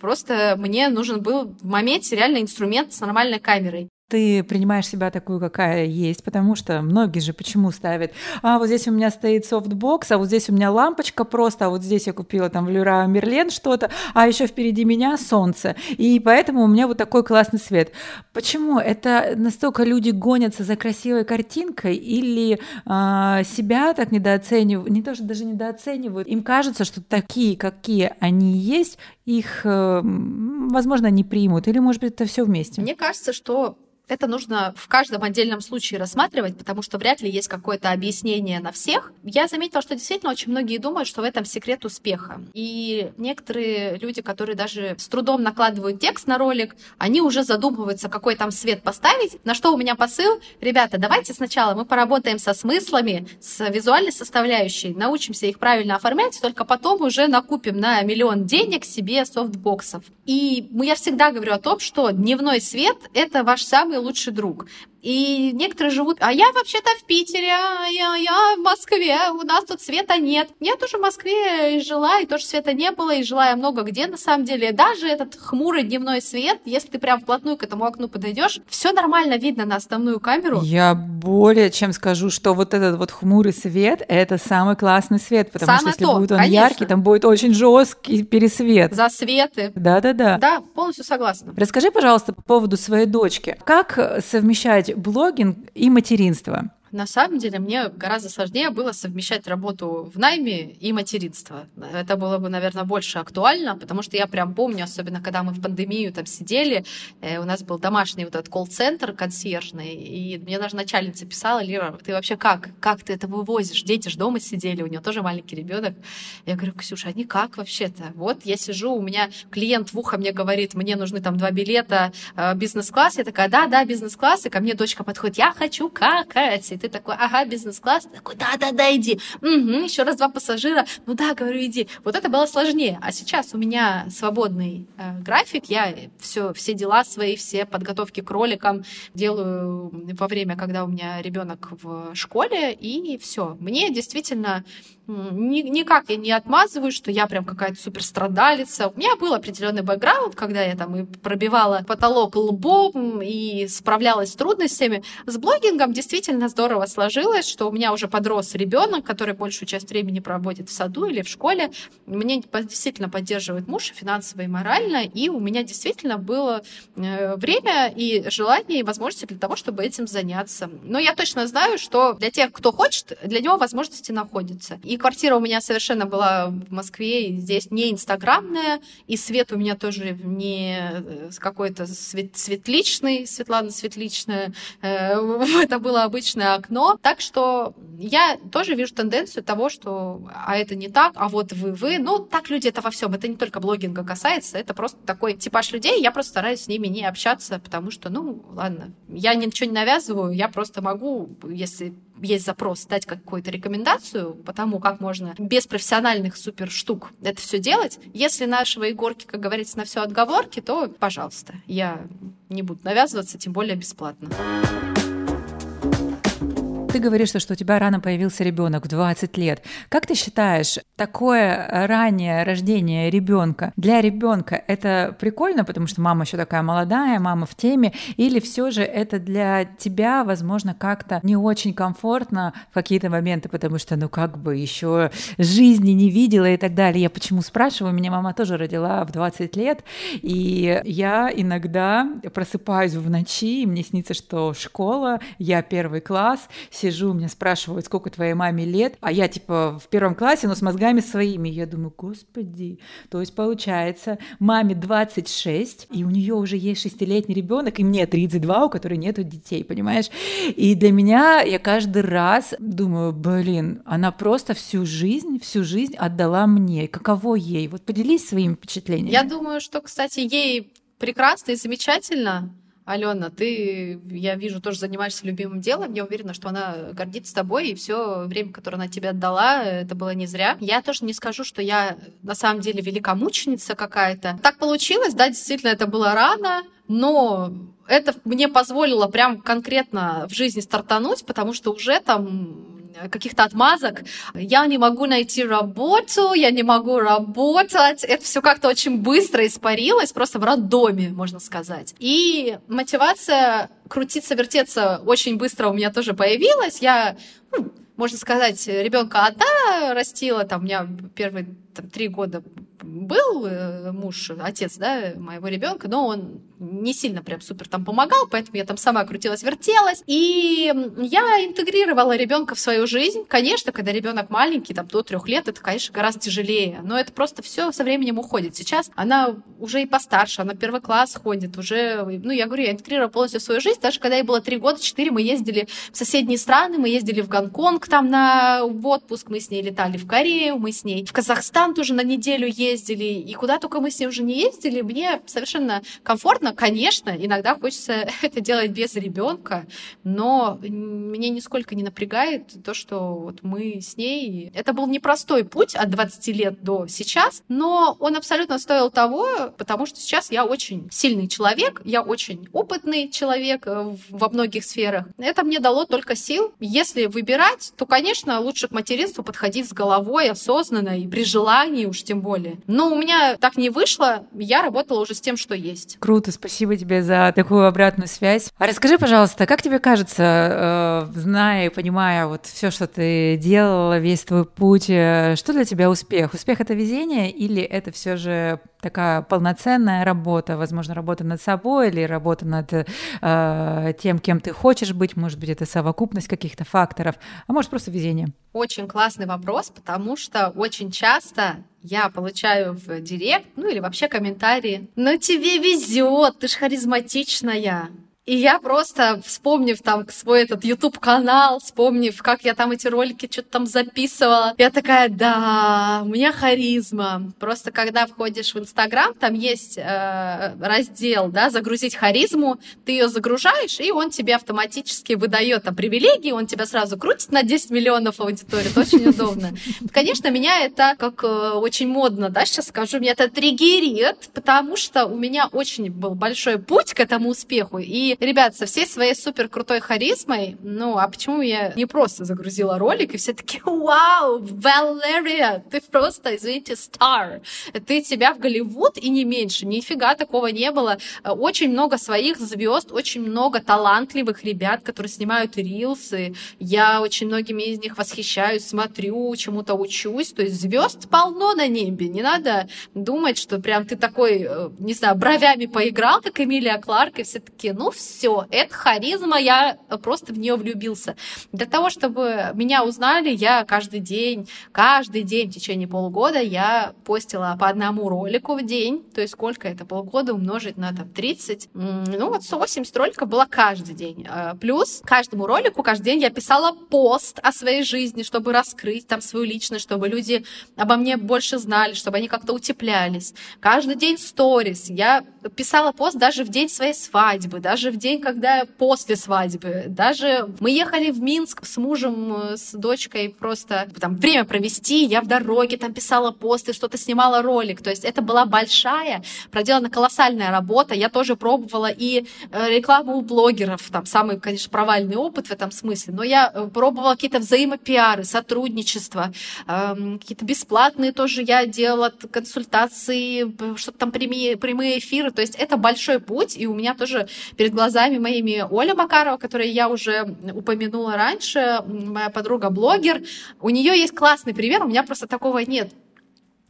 просто мне нужен был в моменте реально инструмент с нормальной камерой. Ты принимаешь себя такую, какая есть, потому что многие же почему ставят, а вот здесь у меня стоит софтбокс, а вот здесь у меня лампочка просто, а вот здесь я купила там в Леруа Мерлен что-то, а еще впереди меня солнце, и поэтому у меня вот такой классный свет. Почему? Это настолько люди гонятся за красивой картинкой или а, себя так недооценивают, не то, что даже недооценивают, им кажется, что такие, какие они есть, их, э, возможно, не примут, или, может быть, это все вместе? Мне кажется, что это нужно в каждом отдельном случае рассматривать, потому что вряд ли есть какое-то объяснение на всех. Я заметила, что действительно очень многие думают, что в этом секрет успеха. И некоторые люди, которые даже с трудом накладывают текст на ролик, они уже задумываются, какой там свет поставить. На что у меня посыл? Ребята, давайте сначала мы поработаем со смыслами, с визуальной составляющей, научимся их правильно оформлять, только потом уже накупим на миллион денег себе софтбоксов. И я всегда говорю о том, что дневной свет — это ваш самый лучший друг. И некоторые живут, а я вообще-то в Питере, а я, я в Москве, у нас тут света нет. Я тоже в Москве жила, и тоже света не было, и жила я много где на самом деле. Даже этот хмурый дневной свет, если ты прям вплотную к этому окну подойдешь, все нормально видно на основную камеру. Я более чем скажу, что вот этот вот хмурый свет, это самый классный свет, потому Самое что если то, будет он конечно. яркий, там будет очень жесткий пересвет. Засветы. Да-да-да. Да, полностью согласна. Расскажи, пожалуйста, по поводу своей дочки. Как совмещать блогинг и материнство? На самом деле мне гораздо сложнее было совмещать работу в найме и материнство. Это было бы, наверное, больше актуально, потому что я прям помню, особенно когда мы в пандемию там сидели, э, у нас был домашний вот этот колл-центр консьержный, и мне даже начальница писала, Лира, ты вообще как? Как ты это вывозишь? Дети же дома сидели, у нее тоже маленький ребенок. Я говорю, Ксюша, а никак вообще-то? Вот я сижу, у меня клиент в ухо мне говорит, мне нужны там два билета э, бизнес-класс. Я такая, да, да, бизнес-класс. И ко мне дочка подходит, я хочу какать. И ты такой, ага, бизнес-класс. Такой, да-да-да, иди. Угу, еще раз два пассажира. Ну да, говорю, иди. Вот это было сложнее. А сейчас у меня свободный э, график. Я все, все дела свои, все подготовки к роликам делаю во время, когда у меня ребенок в школе, и все. Мне действительно ни, никак я не отмазываю, что я прям какая-то супер страдалица. У меня был определенный бэкграунд, когда я там и пробивала потолок лбом и справлялась с трудностями. С блогингом действительно здорово сложилось, что у меня уже подрос ребенок, который большую часть времени проводит в саду или в школе. Мне действительно поддерживает муж финансово и морально, и у меня действительно было э, время и желание и возможности для того, чтобы этим заняться. Но я точно знаю, что для тех, кто хочет, для него возможности находятся. И квартира у меня совершенно была в Москве, и здесь не инстаграмная, и свет у меня тоже не э, какой-то свет, светличный, Светлана Светличная. Э, Это было обычное окно. Так что я тоже вижу тенденцию того, что а это не так, а вот вы, вы. Ну, так люди это во всем. Это не только блогинга касается, это просто такой типаж людей. Я просто стараюсь с ними не общаться, потому что, ну, ладно, я ничего не навязываю, я просто могу, если есть запрос, дать какую-то рекомендацию по тому, как можно без профессиональных супер штук это все делать. Если нашего Егорки, как говорится, на все отговорки, то, пожалуйста, я не буду навязываться, тем более бесплатно. Ты говоришь, что, у тебя рано появился ребенок в 20 лет. Как ты считаешь, такое раннее рождение ребенка для ребенка это прикольно, потому что мама еще такая молодая, мама в теме, или все же это для тебя, возможно, как-то не очень комфортно в какие-то моменты, потому что, ну, как бы еще жизни не видела и так далее. Я почему спрашиваю? Меня мама тоже родила в 20 лет, и я иногда просыпаюсь в ночи, и мне снится, что школа, я первый класс, сижу, меня спрашивают, сколько твоей маме лет, а я типа в первом классе, но с мозгами своими. Я думаю, господи, то есть получается, маме 26, и у нее уже есть шестилетний ребенок, и мне 32, у которой нету детей, понимаешь? И для меня я каждый раз думаю, блин, она просто всю жизнь, всю жизнь отдала мне. Каково ей? Вот поделись своими впечатлениями. Я думаю, что, кстати, ей прекрасно и замечательно. Алена, ты, я вижу, тоже занимаешься любимым делом. Я уверена, что она гордится тобой, и все время, которое она тебе отдала, это было не зря. Я тоже не скажу, что я на самом деле великомученица какая-то. Так получилось, да, действительно, это было рано, но это мне позволило прям конкретно в жизни стартануть, потому что уже там каких-то отмазок. Я не могу найти работу, я не могу работать. Это все как-то очень быстро испарилось, просто в роддоме, можно сказать. И мотивация крутиться, вертеться очень быстро у меня тоже появилась. Я ну, можно сказать, ребенка одна растила, там у меня первые там, три года был э, муж, отец, да, моего ребенка, но он не сильно прям супер там помогал, поэтому я там сама крутилась, вертелась. И я интегрировала ребенка в свою жизнь. Конечно, когда ребенок маленький, там до трех лет, это, конечно, гораздо тяжелее. Но это просто все со временем уходит. Сейчас она уже и постарше, она первый класс ходит, уже, ну, я говорю, я интегрировала полностью свою жизнь. Даже когда ей было три года, четыре, мы ездили в соседние страны, мы ездили в Гонконг там на в отпуск, мы с ней летали в Корею, мы с ней в Казахстан тоже на неделю ездили, и куда только мы с ней уже не ездили, мне совершенно комфортно, конечно, иногда хочется это делать без ребенка, но мне нисколько не напрягает то, что вот мы с ней... Это был непростой путь от 20 лет до сейчас, но он абсолютно стоил того, потому что сейчас я очень сильный человек, я очень опытный человек э, во многих сферах. Это мне дало только сил. Если выбирать, то, конечно, лучше к материнству подходить с головой, осознанно и при желании уж тем более. Но у меня так не вышло, я работала уже с тем, что есть. Круто, Спасибо тебе за такую обратную связь. А расскажи, пожалуйста, как тебе кажется, э, зная и понимая вот все, что ты делала, весь твой путь, э, что для тебя успех? Успех это везение или это все же такая полноценная работа, возможно, работа над собой или работа над э, тем, кем ты хочешь быть, может быть, это совокупность каких-то факторов, а может просто везение? Очень классный вопрос, потому что очень часто я получаю в директ, ну или вообще комментарии, ну тебе везет, ты ж харизматичная, и я просто, вспомнив там свой этот YouTube-канал, вспомнив, как я там эти ролики что-то там записывала, я такая, да, у меня харизма. Просто когда входишь в Инстаграм, там есть э, раздел, да, загрузить харизму, ты ее загружаешь, и он тебе автоматически выдает там привилегии, он тебя сразу крутит на 10 миллионов аудитории, это очень удобно. Конечно, меня это, как э, очень модно, да, сейчас скажу, меня это триггерит, потому что у меня очень был большой путь к этому успеху, и ребят, со всей своей супер крутой харизмой, ну, а почему я не просто загрузила ролик, и все таки вау, Валерия, ты просто, извините, стар. Ты тебя в Голливуд и не меньше. Нифига такого не было. Очень много своих звезд, очень много талантливых ребят, которые снимают рилсы. Я очень многими из них восхищаюсь, смотрю, чему-то учусь. То есть звезд полно на небе. Не надо думать, что прям ты такой, э, не знаю, бровями поиграл, как Эмилия Кларк, и все таки ну, все, это харизма, я просто в нее влюбился. Для того, чтобы меня узнали, я каждый день, каждый день в течение полугода я постила по одному ролику в день, то есть сколько это, полгода умножить на там 30, ну вот 180 роликов было каждый день. А, плюс каждому ролику каждый день я писала пост о своей жизни, чтобы раскрыть там свою личность, чтобы люди обо мне больше знали, чтобы они как-то утеплялись. Каждый день сторис. Я писала пост даже в день своей свадьбы, даже в день, когда после свадьбы. Даже мы ехали в Минск с мужем, э, с дочкой просто там время провести. Я в дороге там писала посты, что-то снимала ролик. То есть это была большая, проделана колоссальная работа. Я тоже пробовала и э, рекламу у блогеров. Там самый, конечно, провальный опыт в этом смысле. Но я э, пробовала какие-то взаимопиары, сотрудничество, эм, какие-то бесплатные тоже я делала консультации, что-то там прямые, прямые эфиры. То есть это большой путь, и у меня тоже перед глазами моими Оля Макарова, которую я уже упомянула раньше, моя подруга-блогер. У нее есть классный пример, у меня просто такого нет.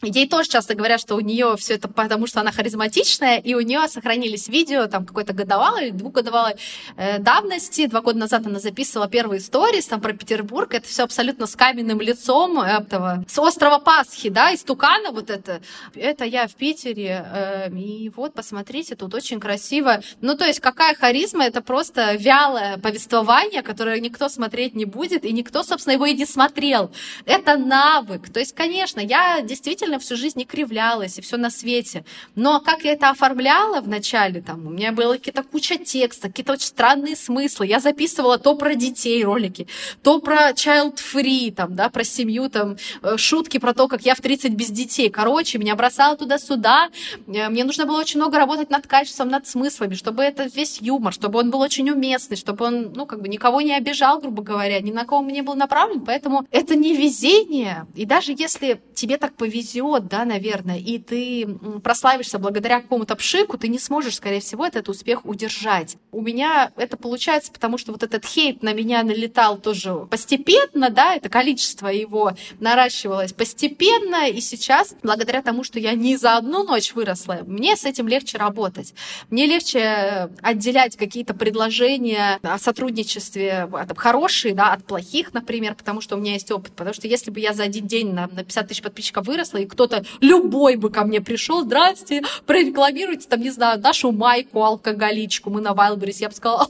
Ей тоже часто говорят, что у нее все это потому, что она харизматичная, и у нее сохранились видео там какой-то годовалой двухгодовалой э, давности. Два года назад она записывала первые сторис там про Петербург. Это все абсолютно с каменным лицом этого, с острова Пасхи, да, из Тукана вот это. Это я в Питере. Э, и вот, посмотрите, тут очень красиво. Ну, то есть какая харизма? Это просто вялое повествование, которое никто смотреть не будет, и никто, собственно, его и не смотрел. Это навык. То есть, конечно, я действительно нормально всю жизнь не кривлялась, и все на свете. Но как я это оформляла вначале, там, у меня была какие-то куча текста, какие-то очень странные смыслы. Я записывала то про детей ролики, то про child-free, там, да, про семью, там, э, шутки про то, как я в 30 без детей. Короче, меня бросало туда-сюда. Э, мне нужно было очень много работать над качеством, над смыслами, чтобы это весь юмор, чтобы он был очень уместный, чтобы он, ну, как бы никого не обижал, грубо говоря, ни на кого не был направлен. Поэтому это не везение. И даже если тебе так повезет, да, наверное, и ты прославишься благодаря какому-то пшику, ты не сможешь, скорее всего, этот успех удержать. У меня это получается, потому что вот этот хейт на меня налетал тоже постепенно, да, это количество его наращивалось постепенно, и сейчас, благодаря тому, что я не за одну ночь выросла, мне с этим легче работать. Мне легче э, отделять какие-то предложения о сотрудничестве хорошие, да, от плохих, например, потому что у меня есть опыт. Потому что если бы я за один день на 50 тысяч подписчиков выросла, и кто-то, любой бы ко мне пришел, здрасте, прорекламируйте, там, не знаю, нашу майку, алкоголичку, мы на Wildberries, я бы сказала,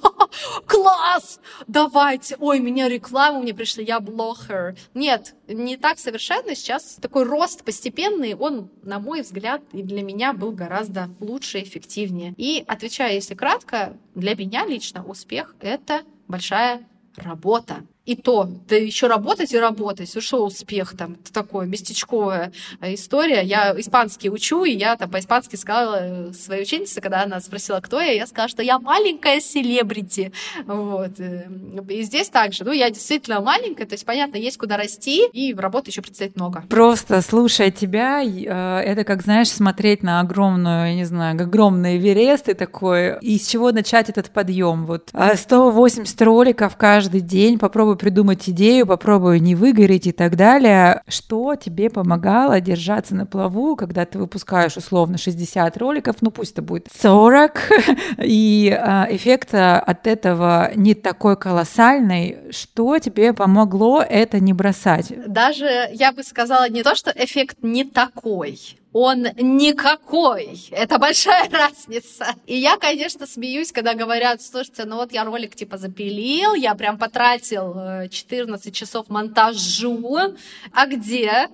класс, давайте, ой, меня реклама, мне пришла, я блогер. Нет, не так совершенно. Сейчас такой рост постепенный, он, на мой взгляд, и для меня был гораздо лучше эффективнее. И отвечая, если кратко, для меня лично успех — это большая работа. И то, да еще работать и работать. Ну что успех там, такое местечковая история. Я испанский учу, и я там по-испански сказала э, своей ученице, когда она спросила, кто я, я сказала, что я маленькая селебрити. Вот. Э, и здесь также. Ну, я действительно маленькая, то есть, понятно, есть куда расти, и работы еще предстоит много. Просто слушая тебя, э, это как, знаешь, смотреть на огромную, я не знаю, огромный Эверест и такой, и с чего начать этот подъем? Вот 180 роликов каждый день, попробуй попробуй придумать идею, попробуй не выгореть и так далее. Что тебе помогало держаться на плаву, когда ты выпускаешь условно 60 роликов, ну пусть это будет 40, и а, эффект от этого не такой колоссальный. Что тебе помогло это не бросать? Даже я бы сказала не то, что эффект не такой, он никакой. Это большая разница. И я, конечно, смеюсь, когда говорят, слушайте, ну вот я ролик типа запилил, я прям потратил 14 э, часов монтажу, а где?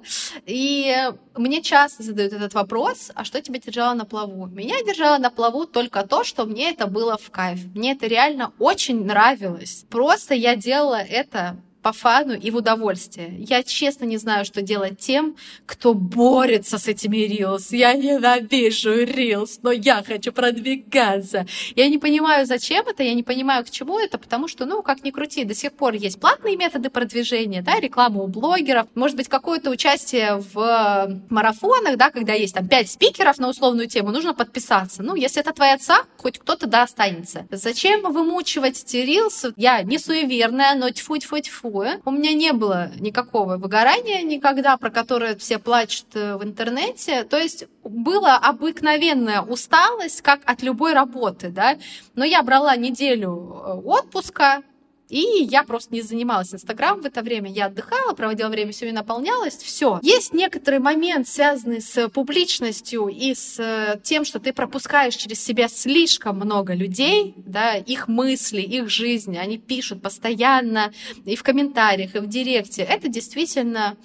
И мне часто задают этот вопрос, а что тебя держало на плаву? Меня держало на плаву только то, что мне это было в кайф. Мне это реально очень нравилось. Просто я делала это по фану и в удовольствие. Я честно не знаю, что делать тем, кто борется с этими рилс. Я ненавижу рилс, но я хочу продвигаться. Я не понимаю, зачем это, я не понимаю, к чему это, потому что, ну, как ни крути, до сих пор есть платные методы продвижения, да, реклама у блогеров, может быть, какое-то участие в марафонах, да, когда есть там пять спикеров на условную тему, нужно подписаться. Ну, если это твоя отца, хоть кто-то да останется. Зачем вымучивать эти рилсы? Я не суеверная, но тьфу-тьфу-тьфу такое. У меня не было никакого выгорания никогда, про которое все плачут э, в интернете. То есть была обыкновенная усталость, как от любой работы, да. Но я брала неделю э, отпуска, и я просто не занималась Инстаграм в это время. Я отдыхала, проводила время, все и наполнялось. Все. Есть некоторый момент, связанный с публичностью и с э, тем, что ты пропускаешь через себя слишком много людей, да, их мысли, их жизни. Они пишут постоянно и в комментариях, и в директе. Это действительно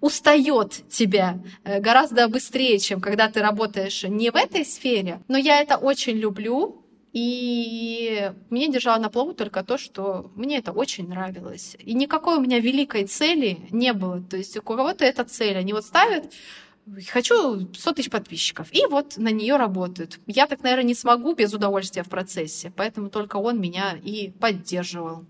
устает тебя э, гораздо быстрее, чем когда ты работаешь не в этой сфере. Но я это очень люблю, и меня держало на плаву только то, что мне это очень нравилось. И никакой у меня великой цели не было. То есть у кого-то эта цель. Они вот ставят хочу 100 тысяч подписчиков. И вот на нее работают. Я так, наверное, не смогу без удовольствия в процессе. Поэтому только он меня и поддерживал.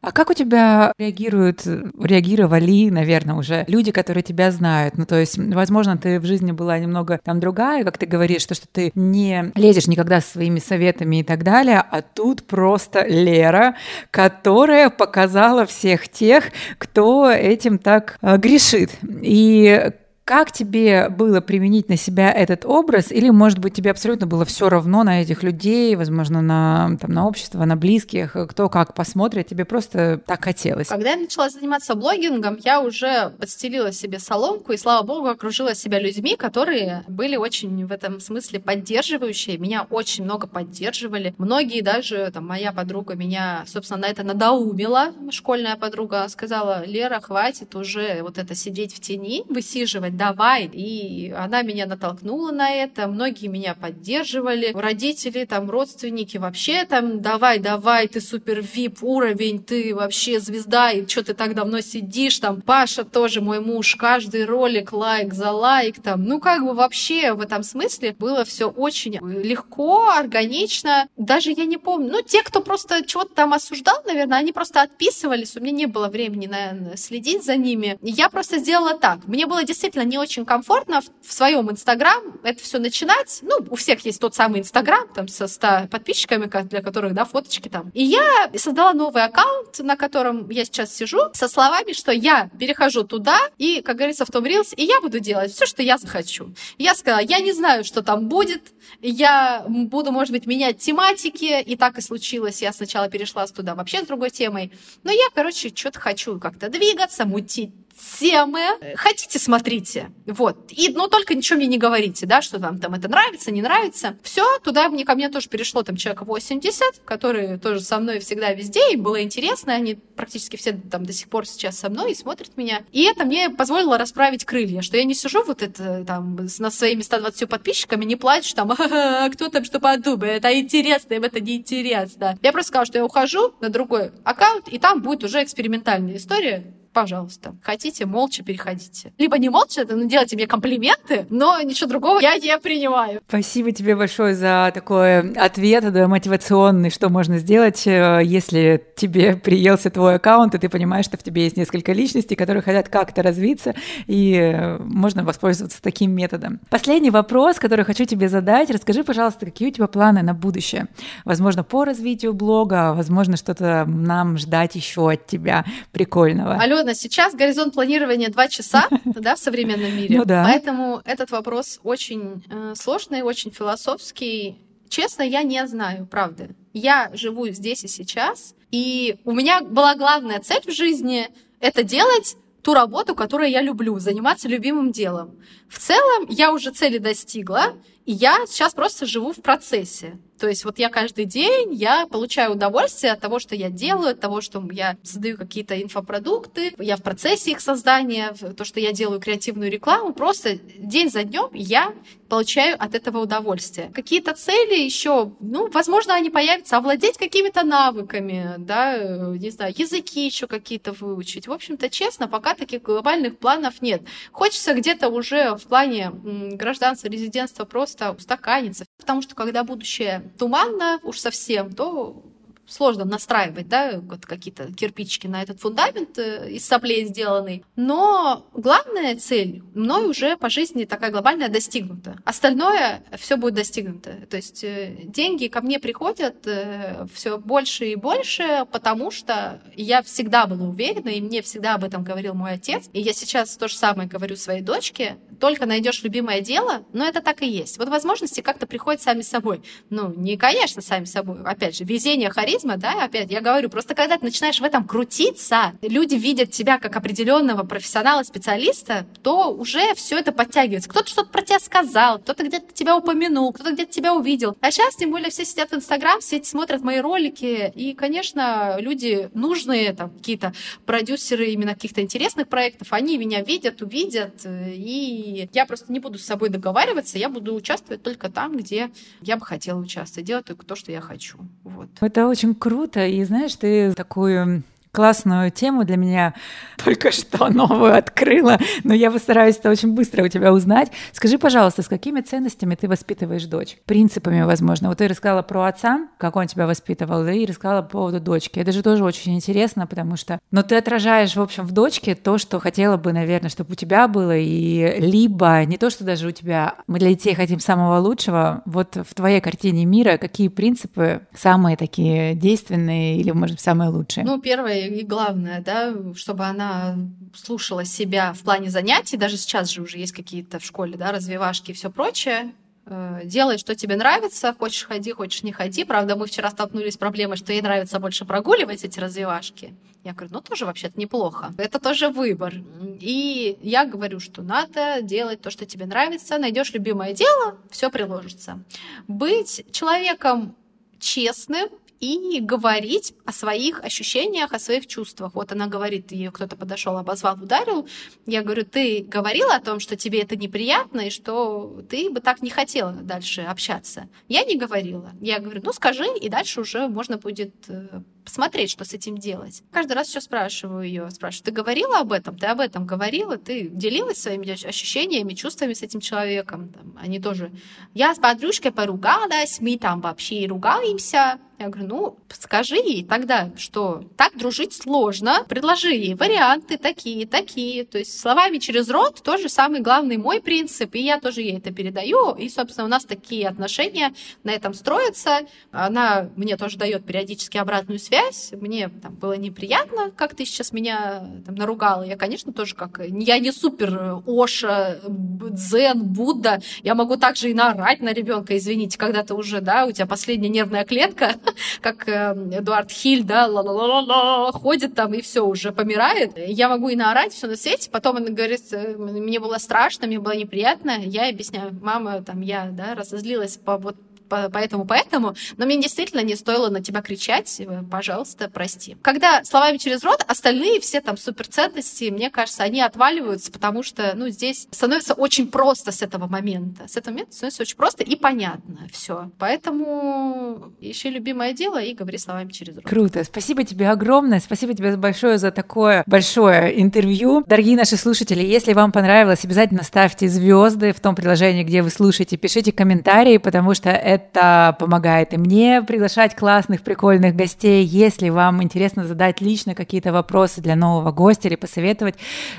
А как у тебя реагируют, реагировали, наверное, уже люди, которые тебя знают? Ну, то есть, возможно, ты в жизни была немного там другая, как ты говоришь, то, что ты не лезешь никогда своими советами и так далее, а тут просто Лера, которая показала всех тех, кто этим так э, грешит. И как тебе было применить на себя этот образ? Или, может быть, тебе абсолютно было все равно на этих людей, возможно, на, там, на общество, на близких, кто как посмотрит, тебе просто так хотелось? Когда я начала заниматься блогингом, я уже подстелила себе соломку и, слава богу, окружила себя людьми, которые были очень в этом смысле поддерживающие. Меня очень много поддерживали. Многие даже, там, моя подруга меня, собственно, на это надоумила, школьная подруга, сказала, Лера, хватит уже вот это сидеть в тени, высиживать давай. И она меня натолкнула на это, многие меня поддерживали, родители, там, родственники вообще там, давай, давай, ты супер вип уровень, ты вообще звезда, и что ты так давно сидишь, там, Паша тоже мой муж, каждый ролик лайк за лайк, там, ну, как бы вообще в этом смысле было все очень легко, органично, даже я не помню, ну, те, кто просто чего-то там осуждал, наверное, они просто отписывались, у меня не было времени, наверное, следить за ними. Я просто сделала так. Мне было действительно не очень комфортно в, своем Инстаграм это все начинать. Ну, у всех есть тот самый Инстаграм, там, со 100 подписчиками, для которых, да, фоточки там. И я создала новый аккаунт, на котором я сейчас сижу, со словами, что я перехожу туда, и, как говорится, в том Reels, и я буду делать все, что я захочу. Я сказала, я не знаю, что там будет, я буду, может быть, менять тематики, и так и случилось. Я сначала перешла туда вообще с другой темой. Но я, короче, что-то хочу как-то двигаться, мутить темы. Хотите, смотрите. Вот. И, но только ничего мне не говорите, да, что вам там это нравится, не нравится. Все, туда мне ко мне тоже перешло там человек 80, которые тоже со мной всегда везде, и было интересно. Они практически все там до сих пор сейчас со мной и смотрят меня. И это мне позволило расправить крылья, что я не сижу вот это там на своими 120 подписчиками, не плачу там, кто там что подумает, это интересно, им это неинтересно. Я просто сказала, что я ухожу на другой аккаунт, и там будет уже экспериментальная история, пожалуйста. Хотите, молча переходите. Либо не молча, но делайте мне комплименты, но ничего другого я не принимаю. Спасибо тебе большое за такой ответ да, мотивационный, что можно сделать, э, если тебе приелся твой аккаунт, и ты понимаешь, что в тебе есть несколько личностей, которые хотят как-то развиться, и э, можно воспользоваться таким методом. Последний вопрос, который хочу тебе задать. Расскажи, пожалуйста, какие у тебя планы на будущее? Возможно, по развитию блога, возможно, что-то нам ждать еще от тебя прикольного. Алена, Ладно, сейчас горизонт планирования два часа да, в современном мире. Ну, да. Поэтому этот вопрос очень э, сложный, очень философский. Честно, я не знаю, правда. Я живу здесь и сейчас, и у меня была главная цель в жизни — это делать ту работу, которую я люблю, заниматься любимым делом. В целом я уже цели достигла, и я сейчас просто живу в процессе. То есть вот я каждый день, я получаю удовольствие от того, что я делаю, от того, что я создаю какие-то инфопродукты, я в процессе их создания, то, что я делаю креативную рекламу, просто день за днем я получаю от этого удовольствие. Какие-то цели еще, ну, возможно, они появятся, овладеть какими-то навыками, да, не знаю, языки еще какие-то выучить. В общем-то, честно, пока таких глобальных планов нет. Хочется где-то уже в плане гражданства, резидентства просто устаканиться, потому что когда будущее туманно уж совсем, то сложно настраивать, да, вот какие-то кирпичики на этот фундамент э, из соплей сделанный. Но главная цель мной уже по жизни такая глобальная достигнута. Остальное все будет достигнуто. То есть э, деньги ко мне приходят э, все больше и больше, потому что я всегда была уверена, и мне всегда об этом говорил мой отец. И я сейчас то же самое говорю своей дочке. Только найдешь любимое дело, но это так и есть. Вот возможности как-то приходят сами собой. Ну, не, конечно, сами собой. Опять же, везение, харизма харизма, да, опять, я говорю, просто когда ты начинаешь в этом крутиться, люди видят тебя как определенного профессионала, специалиста, то уже все это подтягивается. Кто-то что-то про тебя сказал, кто-то где-то тебя упомянул, кто-то где-то тебя увидел. А сейчас, тем более, все сидят в Инстаграм, все эти смотрят мои ролики, и, конечно, люди нужные, там, какие-то продюсеры именно каких-то интересных проектов, они меня видят, увидят, и я просто не буду с собой договариваться, я буду участвовать только там, где я бы хотела участвовать, делать только то, что я хочу. Вот. Это очень очень круто. И знаешь, ты такую классную тему для меня только что новую открыла, но я постараюсь это очень быстро у тебя узнать. Скажи, пожалуйста, с какими ценностями ты воспитываешь дочь? Принципами, возможно. Вот ты рассказала про отца, как он тебя воспитывал, и рассказала по поводу дочки. Это же тоже очень интересно, потому что... Но ты отражаешь, в общем, в дочке то, что хотела бы, наверное, чтобы у тебя было, и либо не то, что даже у тебя, мы для детей хотим самого лучшего, вот в твоей картине мира какие принципы самые такие действенные или, может, самые лучшие? Ну, первое, и главное, да, чтобы она слушала себя в плане занятий, даже сейчас же уже есть какие-то в школе, да, развивашки и все прочее, э, делай, что тебе нравится, хочешь ходи, хочешь не ходи. Правда, мы вчера столкнулись с проблемой, что ей нравится больше прогуливать эти развивашки. Я говорю, ну тоже вообще-то неплохо. Это тоже выбор. И я говорю, что надо делать то, что тебе нравится. Найдешь любимое дело, все приложится. Быть человеком честным и говорить о своих ощущениях, о своих чувствах. Вот она говорит, ее кто-то подошел, обозвал, ударил. Я говорю, ты говорила о том, что тебе это неприятно, и что ты бы так не хотела дальше общаться. Я не говорила. Я говорю, ну скажи, и дальше уже можно будет э, посмотреть, что с этим делать. Каждый раз еще спрашиваю ее, спрашиваю, ты говорила об этом, ты об этом говорила, ты делилась своими ощущениями, чувствами с этим человеком. Там, они тоже, я с подружкой поругалась, мы там вообще ругаемся, я говорю, ну, скажи ей тогда, что так дружить сложно, предложи ей варианты такие, такие. То есть словами через рот тоже самый главный мой принцип, и я тоже ей это передаю. И, собственно, у нас такие отношения на этом строятся. Она мне тоже дает периодически обратную связь. Мне там, было неприятно, как ты сейчас меня там, наругала. Я, конечно, тоже как... Я не супер Оша, Дзен, Будда. Я могу также и наорать на ребенка, извините, когда ты уже, да, у тебя последняя нервная клетка, как э, Эдуард Хиль, да, ла-ла-ла-ла, ходит там и все, уже помирает. Я могу и наорать все на свете, потом он говорит, э, мне было страшно, мне было неприятно, я объясняю, мама, там, я, да, разозлилась по вот поэтому, поэтому, но мне действительно не стоило на тебя кричать, э, пожалуйста, прости. Когда словами через рот, остальные все там суперценности, мне кажется, они отваливаются, потому что, ну, здесь становится очень просто с этого момента. С этого момента становится очень просто и понятно все. Поэтому ищи любимое дело и говори словами через рот. Круто. Спасибо тебе огромное. Спасибо тебе большое за такое большое интервью. Дорогие наши слушатели, если вам понравилось, обязательно ставьте звезды в том приложении, где вы слушаете, пишите комментарии, потому что это это помогает и мне приглашать классных, прикольных гостей. Если вам интересно задать лично какие-то вопросы для нового гостя или посоветовать,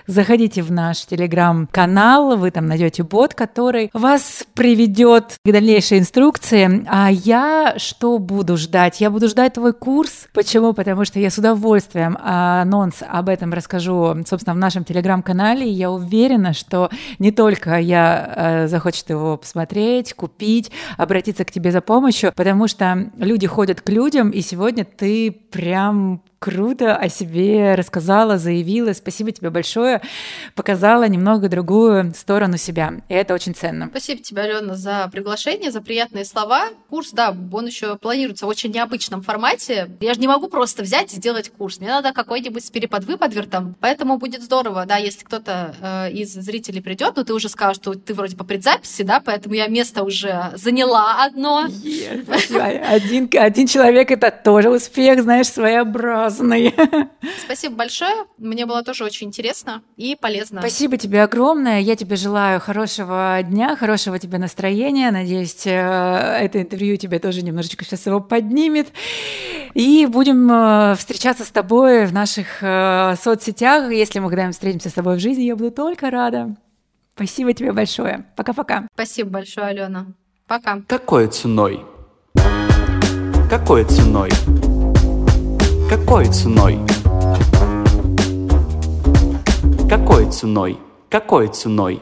заходите в наш телеграм-канал, вы там найдете бот, который вас приведет к дальнейшей инструкции. А я что буду ждать? Я буду ждать твой курс. Почему? Потому что я с удовольствием анонс об этом расскажу, собственно, в нашем телеграм-канале. Я уверена, что не только я э, захочет его посмотреть, купить, обратиться к тебе за помощью, потому что люди ходят к людям, и сегодня ты прям круто о себе рассказала, заявила. Спасибо тебе большое. Показала немного другую сторону себя. И это очень ценно. Спасибо тебе, Алена, за приглашение, за приятные слова. Курс, да, он еще планируется в очень необычном формате. Я же не могу просто взять и сделать курс. Мне надо какой-нибудь с переподвыподвертом. Поэтому будет здорово, да, если кто-то э, из зрителей придет, но ты уже скажешь, что ты вроде по предзаписи, да, поэтому я место уже заняла одно. Yeah, один, один человек это тоже успех, знаешь, своеобразный разные. Спасибо большое. Мне было тоже очень интересно и полезно. Спасибо тебе огромное. Я тебе желаю хорошего дня, хорошего тебе настроения. Надеюсь, э, это интервью тебе тоже немножечко сейчас его поднимет. И будем э, встречаться с тобой в наших э, соцсетях. Если мы когда-нибудь встретимся с тобой в жизни, я буду только рада. Спасибо тебе большое. Пока-пока. Спасибо большое, Алена. Пока. Какой ценой? Какой ценой? Какой ценой? Какой ценой? Какой ценой?